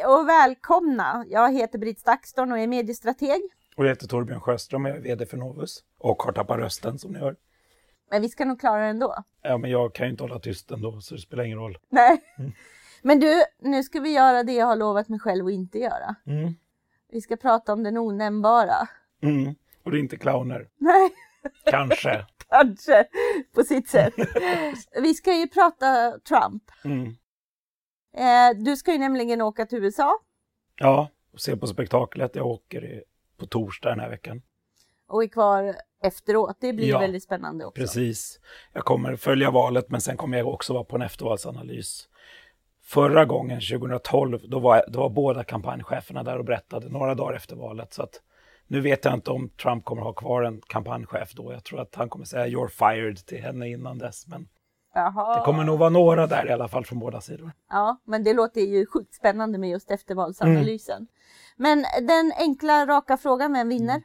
Hej och välkomna! Jag heter Britt Stakston och är mediestrateg. Och jag heter Torbjörn Sjöström och jag är VD för Novus och har tappat rösten som ni hör. Men vi ska nog klara det ändå. Ja, men jag kan ju inte hålla tyst ändå så det spelar ingen roll. Nej. Mm. Men du, nu ska vi göra det jag har lovat mig själv att inte göra. Mm. Vi ska prata om den onämnbara. Mm. Och det är inte clowner. Nej. Kanske. Kanske, på sitt sätt. vi ska ju prata Trump. Mm. Eh, du ska ju nämligen åka till USA. Ja, och se på spektaklet. Jag åker på torsdag den här veckan. Och är kvar efteråt. Det blir ja, väldigt spännande också. Precis. Jag kommer följa valet men sen kommer jag också vara på en eftervalsanalys. Förra gången, 2012, då var, då var båda kampanjcheferna där och berättade några dagar efter valet. Så att nu vet jag inte om Trump kommer ha kvar en kampanjchef då. Jag tror att han kommer säga “You're fired” till henne innan dess. Men Jaha. det kommer nog vara några där i alla fall från båda sidor. Ja, men det låter ju sjukt spännande med just eftervalsanalysen. Mm. Men den enkla, raka frågan, vem vinner? Mm.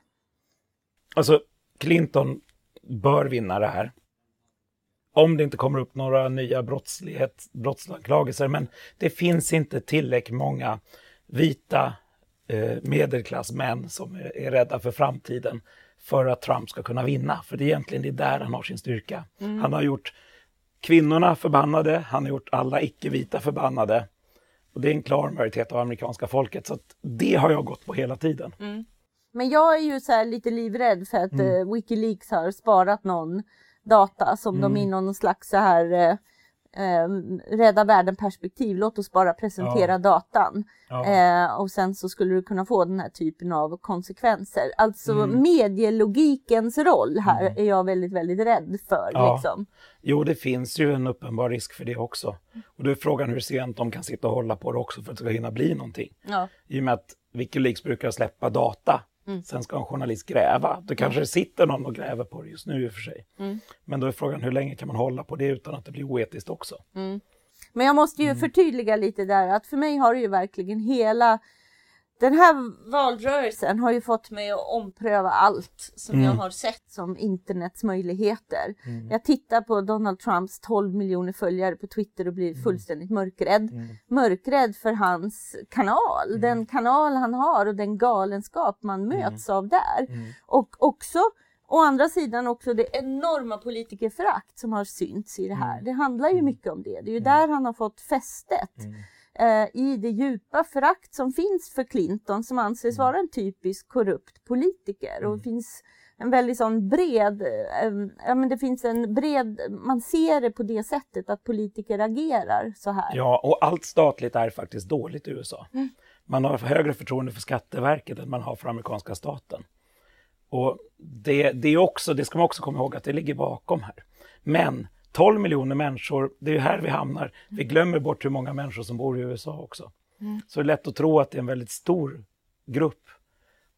Alltså, Clinton bör vinna det här. Om det inte kommer upp några nya brottslighet, brottsanklagelser. Men det finns inte tillräckligt många vita eh, medelklassmän som är, är rädda för framtiden för att Trump ska kunna vinna. För det är egentligen det där han har sin styrka. Mm. Han har gjort kvinnorna förbannade, han har gjort alla icke-vita förbannade. Och det är en klar majoritet av amerikanska folket, så det har jag gått på hela tiden. Mm. Men jag är ju så lite livrädd för att mm. uh, Wikileaks har sparat någon data som mm. de i någon slags så här uh, eh, rädda världen-perspektiv, låt oss bara presentera ja. datan. Ja. Eh, och sen så skulle du kunna få den här typen av konsekvenser. Alltså mm. medielogikens roll här mm. är jag väldigt, väldigt rädd för. Ja. Liksom. Jo, det finns ju en uppenbar risk för det också. Och då är frågan hur sent de kan sitta och hålla på det också för att det ska hinna bli någonting. Ja. I och med att Wikileaks brukar släppa data Mm. Sen ska en journalist gräva. Det kanske mm. sitter någon och gräver på det just nu i och för sig. Mm. Men då är frågan hur länge kan man hålla på det utan att det blir oetiskt också? Mm. Men jag måste ju mm. förtydliga lite där att för mig har det ju verkligen hela den här valrörelsen har ju fått mig att ompröva allt som mm. jag har sett som internets möjligheter. Mm. Jag tittar på Donald Trumps 12 miljoner följare på Twitter och blir mm. fullständigt mörkrädd. Mm. Mörkrädd för hans kanal, mm. den kanal han har och den galenskap man mm. möts av där. Och också Å andra sidan också det enorma politikerförakt som har synts i det här. Det handlar ju mycket om det. Det är ju där han har fått fästet i det djupa förakt som finns för Clinton som anses mm. vara en typisk korrupt politiker. Mm. Och det finns en väldigt sån bred, eh, ja men det finns en bred, man ser det på det sättet att politiker agerar så här. Ja, och allt statligt är faktiskt dåligt i USA. Mm. Man har högre förtroende för Skatteverket än man har för amerikanska staten. Och det, det, är också, det ska man också komma ihåg att det ligger bakom här. Men 12 miljoner människor, det är ju här vi hamnar. Vi glömmer bort hur många människor som bor i USA också. Mm. Så det är lätt att tro att det är en väldigt stor grupp.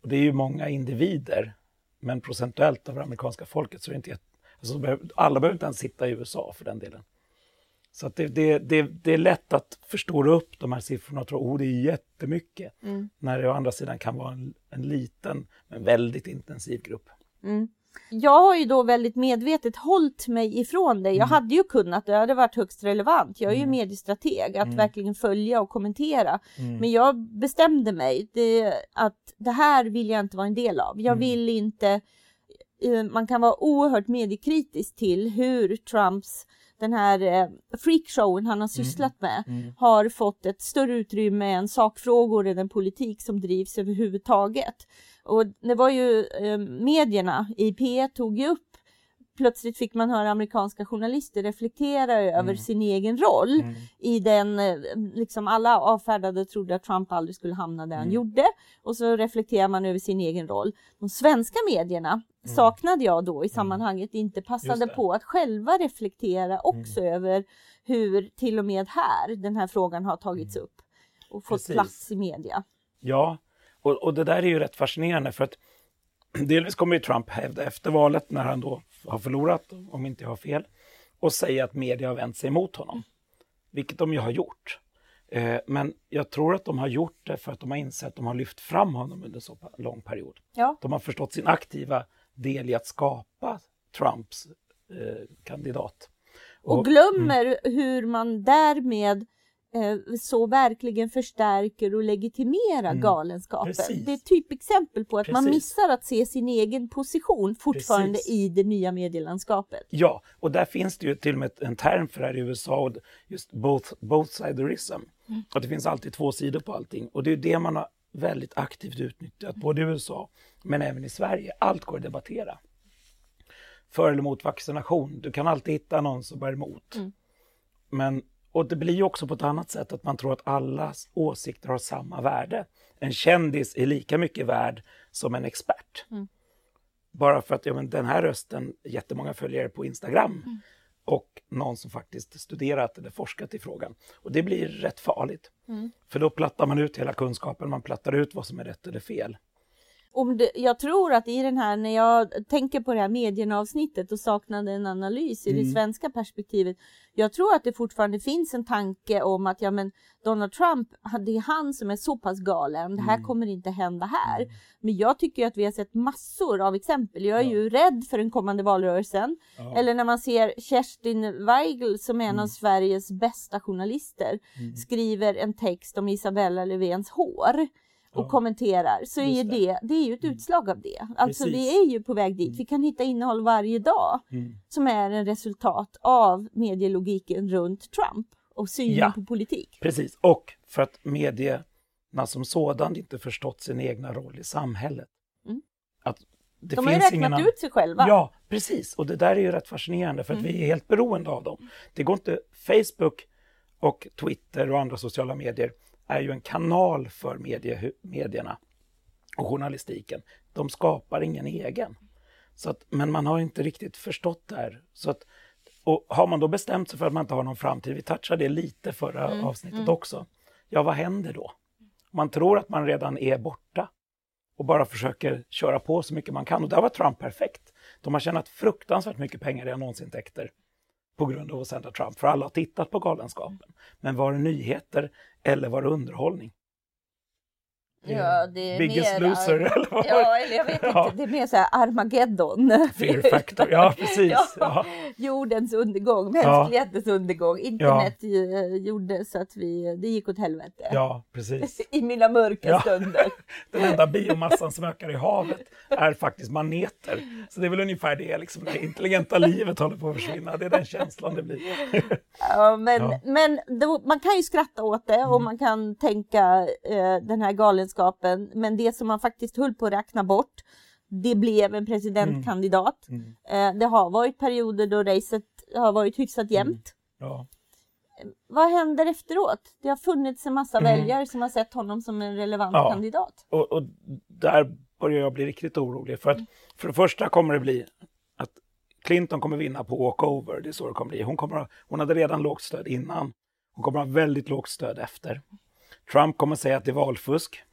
Och det är ju många individer, men procentuellt av det amerikanska folket så är det inte... Alltså, alla behöver inte ens sitta i USA för den delen. Så det, det, det, det är lätt att förstora upp de här siffrorna och tro att oh, det är jättemycket. Mm. När det å andra sidan kan vara en, en liten men väldigt intensiv grupp. Mm. Jag har ju då väldigt medvetet hållit mig ifrån det. Jag mm. hade ju kunnat, det hade varit högst relevant. Jag är ju mm. mediestrateg, att mm. verkligen följa och kommentera. Mm. Men jag bestämde mig det, att det här vill jag inte vara en del av. Jag mm. vill inte, eh, man kan vara oerhört mediekritisk till hur Trumps den här eh, freakshowen han har sysslat med mm. har fått ett större utrymme än sakfrågor än den politik som drivs överhuvudtaget. Och det var ju eh, medierna i P1 tog ju upp plötsligt fick man höra amerikanska journalister reflektera över mm. sin egen roll mm. i den, eh, liksom alla avfärdade och trodde att Trump aldrig skulle hamna där mm. han gjorde och så reflekterar man över sin egen roll. De svenska medierna mm. saknade jag då i mm. sammanhanget inte passade på att själva reflektera också mm. över hur till och med här den här frågan har tagits upp och fått Precis. plats i media. Ja, och, och det där är ju rätt fascinerande för att delvis kommer ju Trump hävda efter valet när han då har förlorat, om inte jag har fel, och säga att media har vänt sig emot honom. Vilket de ju har gjort. Eh, men jag tror att de har gjort det för att de har insett att de har lyft fram honom under så lång period. Ja. De har förstått sin aktiva del i att skapa Trumps eh, kandidat. Och, och glömmer mm. hur man därmed så verkligen förstärker och legitimerar mm. galenskapen. Precis. Det är ett typexempel på att Precis. man missar att se sin egen position fortfarande Precis. i det nya medielandskapet. Ja, och där finns det ju till och med en term för det här i USA, just both, both siderism. Mm. Att det finns alltid två sidor på allting och det är det man har väldigt aktivt utnyttjat, både i USA men även i Sverige. Allt går att debattera. För eller mot vaccination, du kan alltid hitta någon som är emot. Mm. Men och det blir också på ett annat sätt att man tror att allas åsikter har samma värde. En kändis är lika mycket värd som en expert. Mm. Bara för att ja, men den här rösten jättemånga följare på Instagram mm. och någon som faktiskt studerat eller forskat i frågan. Och det blir rätt farligt. Mm. För då plattar man ut hela kunskapen, man plattar ut vad som är rätt eller fel om det, jag tror att i den här, när jag tänker på det här medieavsnittet och saknade en analys i mm. det svenska perspektivet. Jag tror att det fortfarande finns en tanke om att ja, men Donald Trump, det är han som är så pass galen. Det här mm. kommer inte hända här. Mm. Men jag tycker att vi har sett massor av exempel. Jag är ja. ju rädd för den kommande valrörelsen. Ja. Eller när man ser Kerstin Weigel som är en av mm. Sveriges bästa journalister mm. skriver en text om Isabella Löfvens hår och ja. kommenterar så är det. det, är ju ett mm. utslag av det. Alltså Precis. vi är ju på väg dit. Mm. Vi kan hitta innehåll varje dag mm. som är en resultat av medielogiken runt Trump och synen ja. på politik. Precis, och för att medierna som sådant inte förstått sin egna roll i samhället. Att det De har ju räknat ingen... ut sig själva. Ja, precis. Och det där är ju rätt fascinerande för att mm. vi är helt beroende av dem. Det går inte Facebook och Twitter och andra sociala medier är ju en kanal för medie, medierna och journalistiken. De skapar ingen egen. Så att, men man har inte riktigt förstått det här. Så att, och har man då bestämt sig för att man inte har någon framtid, vi touchade det lite förra mm, avsnittet mm. också, ja vad händer då? Man tror att man redan är borta och bara försöker köra på så mycket man kan. Och där var Trump perfekt. De har tjänat fruktansvärt mycket pengar i annonsintäkter på grund av att sända Trump, för alla har tittat på Galenskapen. Men var det nyheter eller var det underhållning? Ja, det är Biggest mer, loser eller vad? Ja, eller jag vet inte, ja. det är mer så här Armageddon. Fear factor, ja precis. ja, ja. Jordens undergång, mänsklighetens undergång. Internet ja. gjorde så att vi, det gick åt helvete. Ja, precis. I mina mörka stunder. Den enda biomassan som ökar i havet är faktiskt maneter. Så det är väl ungefär det, liksom, det intelligenta livet håller på att försvinna. Det är den känslan det blir. ja, men, men då, man kan ju skratta åt det mm. och man kan tänka eh, den här galenskapen men det som man faktiskt höll på att räkna bort, det blev en presidentkandidat. Mm. Mm. Eh, det har varit perioder då racet har varit hyfsat jämnt. Mm. Ja. Vad händer efteråt? Det har funnits en massa mm. väljare som har sett honom som en relevant ja. kandidat. Och, och, där börjar jag bli riktigt orolig. För att för det första kommer det bli att Clinton kommer vinna på walkover. Det är så det kommer bli. Hon, kommer, hon hade redan lågt stöd innan. Hon kommer ha väldigt lågt stöd efter. Trump kommer säga att det är valfusk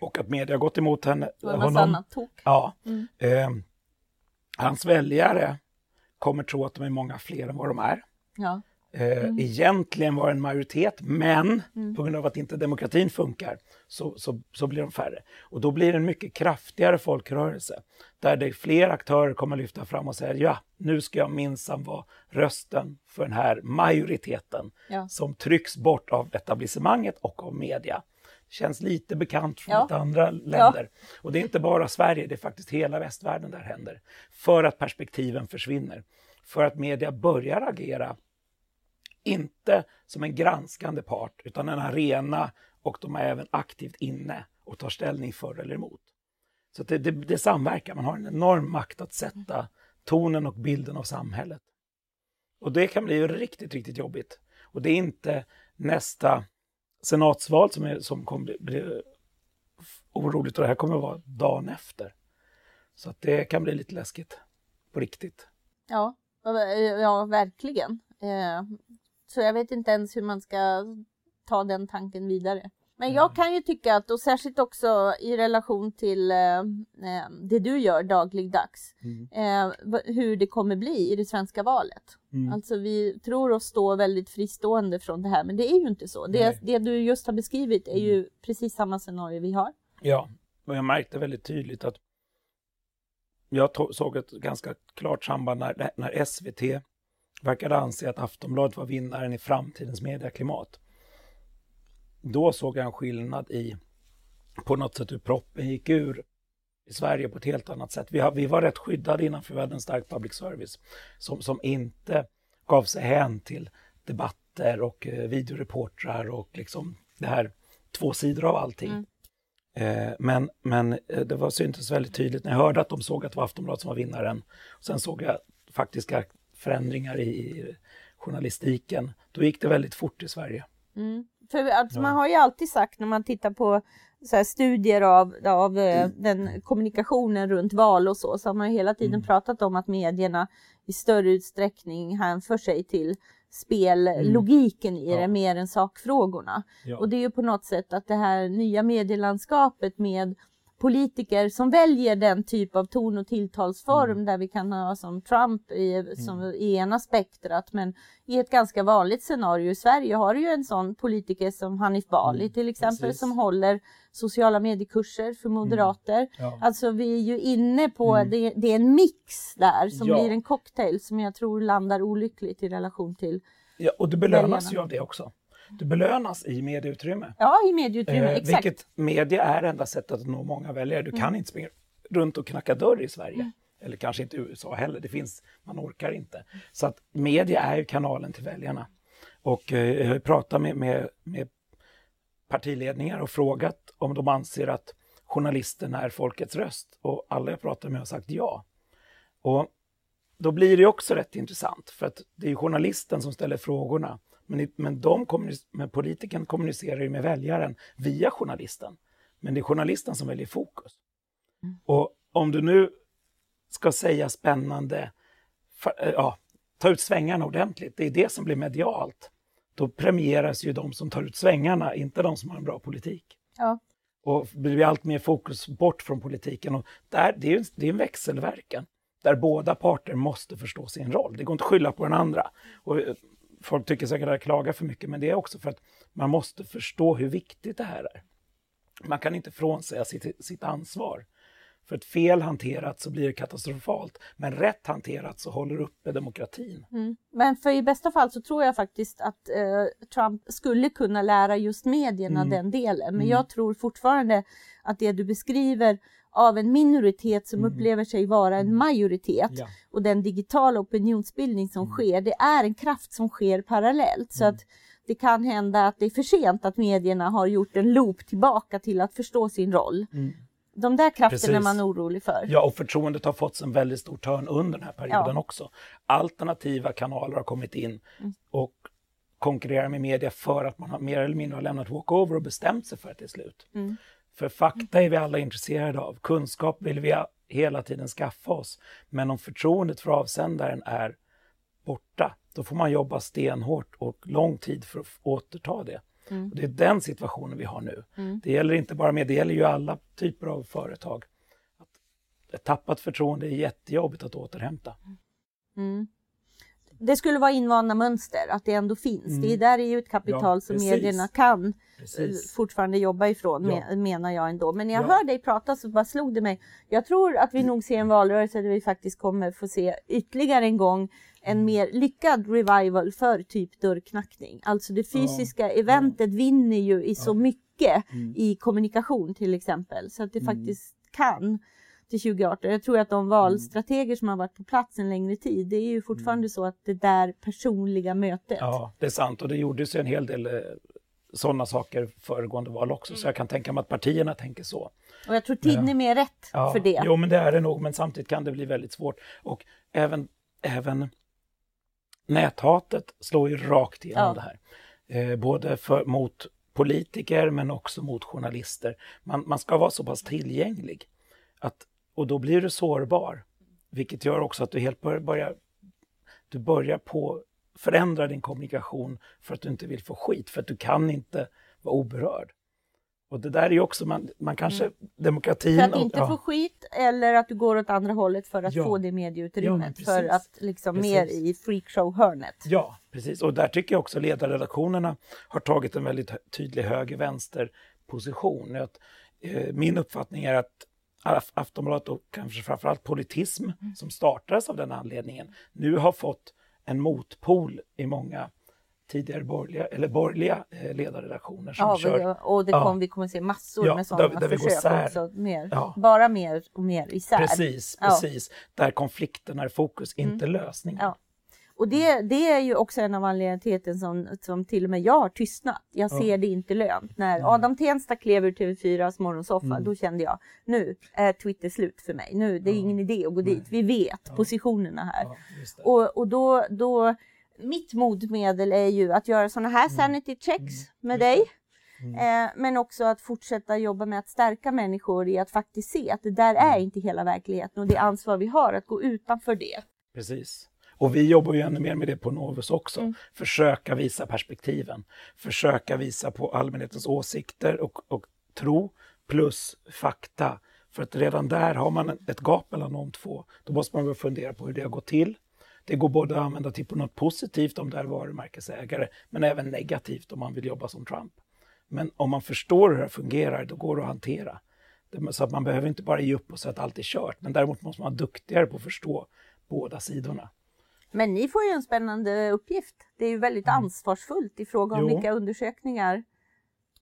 och att media gått emot henne. Och en massa annat tok. Ja. Mm. Eh, hans väljare kommer tro att de är många fler än vad de är. Ja. Eh, mm. Egentligen var en majoritet, men mm. på grund av att inte demokratin funkar så, så, så, blir de färre. Och då blir det en mycket kraftigare folkrörelse där det fler aktörer kommer lyfta fram och säga ja, nu ska jag minsann vara rösten för den här majoriteten ja. som trycks bort av etablissemanget och av media känns lite bekant från ja. lite andra länder. Ja. Och det är inte bara Sverige, det är faktiskt hela västvärlden där händer. För att perspektiven försvinner. För att media börjar agera, inte som en granskande part, utan en arena och de är även aktivt inne och tar ställning för eller emot. Så det, det, det samverkar, man har en enorm makt att sätta tonen och bilden av samhället. Och det kan bli riktigt, riktigt jobbigt. Och det är inte nästa senatsval som, är, som kommer bli, bli oroligt och det här kommer att vara dagen efter. Så att det kan bli lite läskigt på riktigt. Ja, ja verkligen. Eh, så jag vet inte ens hur man ska ta den tanken vidare. Men jag kan ju tycka att, och särskilt också i relation till eh, eh, det du gör dagligdags, mm. eh, hur det kommer bli i det svenska valet. Mm. Alltså vi tror oss stå väldigt fristående från det här, men det är ju inte så. Det, det du just har beskrivit är mm. ju precis samma scenario vi har. Ja, och jag märkte väldigt tydligt att jag såg ett ganska klart samband när, när SVT verkade anse att Aftonbladet var vinnaren i framtidens medieklimat då såg jag en skillnad i på något sätt hur proppen gick ur i Sverige på ett helt annat sätt. Vi, har, vi var rätt skyddade innan för vi hade en stark public service som, som inte gav sig hän till debatter och eh, videoreportrar och liksom det här två sidor av allting. Mm. Eh, men, men eh, det var syntes väldigt tydligt när jag hörde att de såg att det var Aftonbladet som var vinnaren. Och sen såg jag faktiska förändringar i, i journalistiken. Då gick det väldigt fort i Sverige. Mm. För alltså, ja. Man har ju alltid sagt när man tittar på så studier av, av eh, mm. den kommunikationen runt val och så, så har man hela tiden mm. pratat om att medierna i större utsträckning hänför sig till spellogiken mm. i det mer än sakfrågorna. Ja. Och det är ju på något sätt att det här nya medielandskapet med politiker som väljer den typ av ton och tilltalsform mm. där vi kan ha som Trump i, som mm. i ena spektrat men i ett ganska vanligt scenario i Sverige har du ju en sån politiker som Hanif Bali mm. till exempel Precis. som håller sociala mediekurser för mm. moderater. Ja. Alltså vi är ju inne på, mm. det, det, är en mix där som ja. blir en cocktail som jag tror landar olyckligt i relation till Ja, och det belönas ju av det också. Du belönas i medieutrymme. Ja, i medieutrymme, eh, exakt. Vilket media är enda sättet att nå många väljare. Du mm. kan inte springa runt och knacka dörr i Sverige. Mm. Eller kanske inte i USA heller, det finns, man orkar inte. Så att media är ju kanalen till väljarna. Och eh, jag har pratat med, med, med partiledningar och frågat om de anser att journalisten är folkets röst. Och alla jag pratat med har sagt ja. Och då blir det också rätt intressant, för att det är journalisten som ställer frågorna. Men, men, de men politikern kommunicerar ju med väljaren via journalisten. Men det är journalisten som väljer fokus. Mm. Och om du nu ska säga spännande, för, ja, ta ut svängarna ordentligt, det är det som blir medialt. Då premieras ju de som tar ut svängarna, inte de som har en bra politik. Ja. Och blir allt mer fokus bort från politiken. Och där, det, är en, det är en växelverkan där båda parter måste förstå sin roll. Det går inte att skylla på den andra. Och folk tycker säkert att jag klagar för mycket, men det är också för att man måste förstå hur viktigt det här är. Man kan inte frånsäga sitt, sitt ansvar. För ett fel hanterat så blir det katastrofalt, men rätt hanterat så håller uppe demokratin. Mm. Men för i bästa fall så tror jag faktiskt att eh, Trump skulle kunna lära just medierna mm. den delen. Men mm. jag tror fortfarande att det du beskriver av en minoritet som mm. upplever sig vara en mm. majoritet ja. och den digitala opinionsbildning som mm. sker, det är en kraft som sker parallellt. Så mm. att det kan hända att det är för sent att medierna har gjort en loop tillbaka till att förstå sin roll. Mm. De där krafterna är man orolig för. Ja, och förtroendet har fått en väldigt stor törn under den här perioden ja. också. Alternativa kanaler har kommit in mm. och konkurrerar med media för att man har mer eller mindre har lämnat walkover och bestämt sig för att det är slut. Mm. För fakta är vi alla intresserade av, kunskap vill vi hela tiden skaffa oss. Men om förtroendet för avsändaren är borta, då får man jobba stenhårt och lång tid för att återta det. Mm. Det är den situationen vi har nu. Mm. Det gäller inte bara med, det gäller ju alla typer av företag. Att ett tappat förtroende är jättejobbigt att återhämta. Mm det skulle vara invanda mönster, att det ändå finns. Mm. Det där är ju ett kapital ja, som medierna kan eh, precis. fortfarande jobba ifrån, ja. menar jag ändå. Men när jag ja. hör dig prata så bara slog det mig. Jag tror att vi mm. nog ser en valrörelse där vi faktiskt kommer få se ytterligare en gång en mm. mer lyckad revival för typ dörrknackning. Alltså det fysiska eventet vinner ju i så mycket mm. i kommunikation till exempel, så att det mm. faktiskt kan till 2018. Jag tror att de valstrateger som har varit på plats en längre tid, det är ju fortfarande mm. så att det där personliga mötet. Ja, det är sant och det gjordes ju en hel del eh, sådana saker föregående val också, mm. så jag kan tänka mig att partierna tänker så. Och jag tror tiden är mer rätt ja, för det. Jo, men det är det nog, men samtidigt kan det bli väldigt svårt. Och även, även näthatet slår ju rakt igenom ja. det här. Eh, både för, mot politiker men också mot journalister. Man, man ska vara så pass tillgänglig att och då blir du sårbar, vilket gör också att du helt börjar, du börjar på förändra din kommunikation för att du inte vill få skit, för att du kan inte vara oberörd. Och det där är ju också, man, man kanske, mm. demokratin... För att inte och, ja. få skit eller att du går åt andra hållet för att ja. få det medieutrymmet, ja, för att liksom precis. mer i freakshow-hörnet. Ja, precis. Och där tycker jag också ledarredaktionerna har tagit en väldigt tydlig höger-vänster position. Att, eh, min uppfattning är att Aftonbladet och kanske framförallt politism mm. som startades av den anledningen nu har fått en motpol i många tidigare borgerliga, eller borgerliga eh, ledarredaktioner som ja, kör. Och det kom, ja. vi kommer se massor ja, med sådana där, där försök också. Mer, ja. Bara mer och mer isär. Precis, precis. Där konflikterna är fokus, inte mm. lösningen. Och det, det är ju också en av anledningarna till som, som till och med jag har tystnat. Jag ser det inte lönt. När mm. Adam Tensta klev ur TV4s morgonsoffa, mm. då kände jag nu är Twitter slut för mig. Nu, det är ingen idé att gå dit. Vi vet positionerna här. och och då, då mitt motmedel är ju att göra sådana här mm. sanity checks mm. med dig. Mm. Eh, men också att fortsätta jobba med att stärka människor i att faktiskt se att det där är mm. inte hela verkligheten och det ansvar vi har att gå utanför det. Precis. Och vi jobbar ju ännu mer med det på Novus också. Mm. Försöka visa perspektiven. Försöka visa på allmänhetens åsikter och, och tro plus fakta. För att redan där har man ett gap mellan de två. Då måste man börja fundera på hur det har gått till. Det går både att använda till på något positivt om det är varumärkesägare, men även negativt om man vill jobba som Trump. Men om man förstår hur det fungerar, då går det att hantera. Så att man behöver inte bara ge upp och säga att allt är kört, men däremot måste man vara duktigare på att förstå båda sidorna. Men ni får ju en spännande uppgift. Det är ju väldigt mm. ansvarsfullt i fråga om jo. vilka undersökningar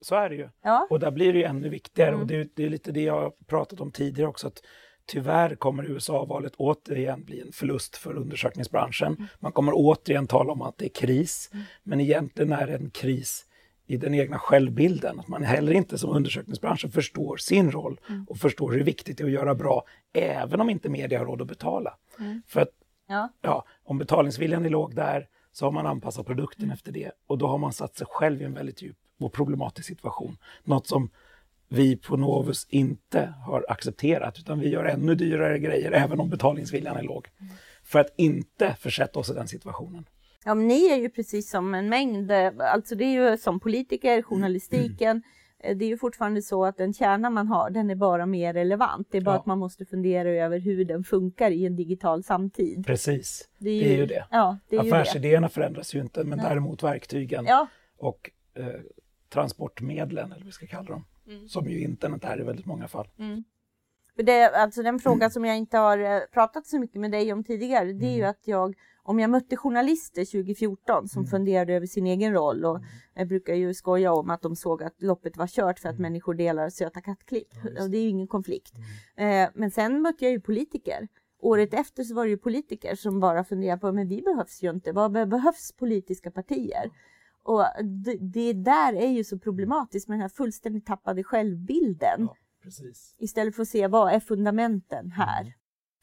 så är det ju. Ja. Och där blir det ju ännu viktigare mm. och det, det, är lite det jag pratat om tidigare också, att Tyvärr kommer USA-valet återigen bli en förlust för undersökningsbranschen. Mm. Man kommer återigen tala om att det är kris, mm. men egentligen är det en kris i den egna självbilden. Att man heller inte som undersökningsbranschen förstår sin roll mm. och förstår hur viktigt det är att göra bra, även om inte media har råd att betala. Mm. För att ja. ja. om betalningsviljan är låg där så har man anpassat produkten mm. efter det och då har man satt sig själv i en väldigt djup och problematisk situation. Något som vi på Novus inte har accepterat, utan vi gör ännu dyrare grejer, även om betalningsviljan är låg. För att inte försätta oss i den situationen. Ja, men ni är ju precis som en mängd, alltså det är ju som politiker, journalistiken, mm. Det är ju fortfarande så att den kärna man har, den är bara mer relevant. Det är bara ja. att man måste fundera över hur den funkar i en digital samtid. Precis, det är ju det. Är ju det. Ja, det är Affärsidéerna det. förändras ju inte, men Nej. däremot verktygen ja. och eh, transportmedlen, eller vad vi ska kalla dem. Mm. Som ju internet är i väldigt många fall. Mm. För det, alltså den fråga mm. som jag inte har eh, pratat så mycket med dig om tidigare, det är ju mm. att jag, om jag mötte journalister 2014 som mm. funderade över sin egen roll och mm. jag brukar ju skoja om att de såg att loppet var kört för att människor delar söta kattklipp. Ja, och det är ju ingen konflikt. Eh, men sen mötte jag ju politiker. Året efter så var det ju politiker som bara funderade på, men vi behövs ju inte, vad behövs politiska partier? Och det, det, där är ju så problematiskt med den här fullständigt tappade självbilden. Ja, Istället för att se vad är fundamenten här. Mm.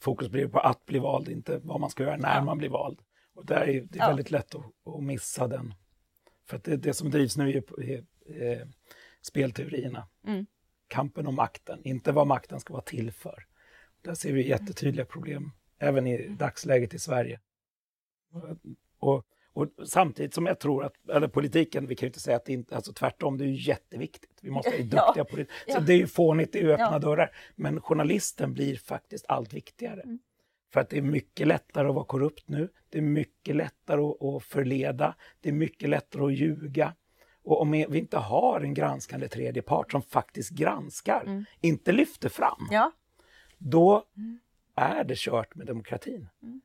Fokus blir på att bli vald, inte vad man ska göra när ja. man blir vald. Och där är det är väldigt lätt att, att, missa den. För det, det som drivs nu är, är, är spelteorierna. Mm. Kampen om makten, inte vad makten ska vara till för. Där ser vi jättetydliga problem, även i dagsläget i Sverige. Och och samtidigt som jag tror att, eller politiken, vi kan ju inte säga att det inte, alltså tvärtom, det är ju jätteviktigt. Vi måste vara duktiga ja. på det. Så ja. det är ju fånigt, det är öppna ja. dörrar. Men journalisten blir faktiskt allt viktigare. Mm. För att det är mycket lättare att vara korrupt nu. Det är mycket lättare att, att förleda. Det är mycket lättare att ljuga. Och om vi inte har en granskande tredje part som faktiskt granskar, mm. inte lyfter fram, ja. då mm. är det kört med demokratin. Mm.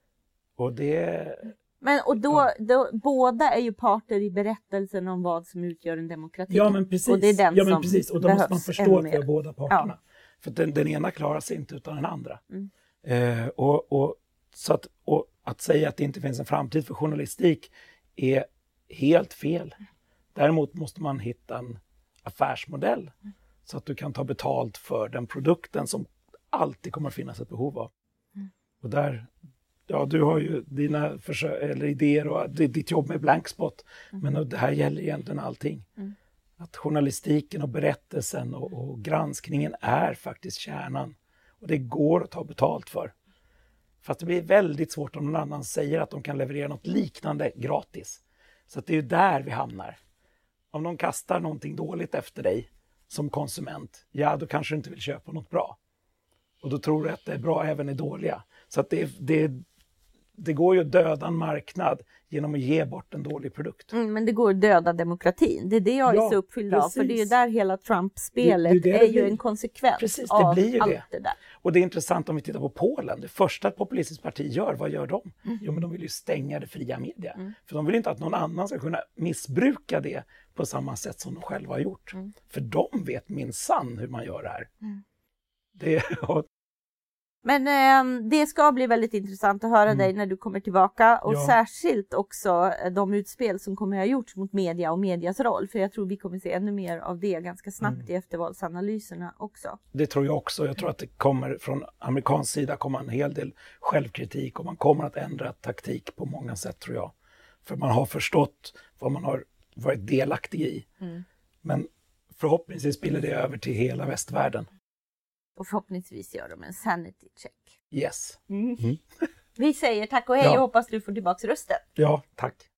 Och det, men och då, då, båda är ju parter i berättelsen om vad som utgör en demokrati. Ja men precis. Och det är den ja, men precis. Och då måste man förstå att vi är båda parterna. Ja. För den, den, ena klarar sig inte utan den andra. Mm. Eh, och, och, så att, och att säga att det inte finns en framtid för journalistik är helt fel. Däremot måste man hitta en affärsmodell så att du kan ta betalt för den produkten som alltid kommer att finnas ett behov av. Mm. Och där, ja, du har ju dina eller idéer och ditt jobb med Blankspot, mm. men det här gäller egentligen allting. Mm. Att journalistiken och berättelsen och, och, granskningen är faktiskt kärnan. Och det går att ta betalt för. Fast det blir väldigt svårt om någon annan säger att de kan leverera något liknande gratis. Så det är ju där vi hamnar. Om någon kastar någonting dåligt efter dig som konsument, ja då kanske du inte vill köpa något bra. Och då tror du att det är bra även i dåliga. Så att det, det, det går ju att döda en marknad genom att ge bort en dålig produkt. Mm, men det går att döda demokratin. Det är det jag är Ja, så uppfylld av. För det är ju precis. där hela Trump-spelet Det- det är det är, det ju en konsekvens Precis, det av blir ju allt det. det där. Och det är intressant om vi tittar på Polen. Det första ett populistiskt parti gör, vad gör de? Mm. Jo, men de vill ju stänga det fria media. För de vill inte att någon annan ska kunna missbruka det på samma sätt som de själva har gjort. Mm. För de vet minsann hur man gör det här. Det, och, Men ehm, det ska bli väldigt intressant att höra dig när du kommer tillbaka och Mm. Ja. särskilt också eh, de utspel som kommer att ha gjorts mot media och medias roll. För jag tror vi kommer se ännu mer av det ganska snabbt Mm. i eftervalsanalyserna också. det tror jag också. Jag tror att det kommer från amerikansk sida komma en hel del självkritik och man kommer att ändra taktik på många sätt tror jag. För man har förstått vad man har varit delaktig i. Mm. Men förhoppningsvis spiller det över till hela västvärlden. Och förhoppningsvis gör de en sanity check. Yes. Vi säger tack och hej Ja. och hoppas du får tillbaks rösten. Ja, tack.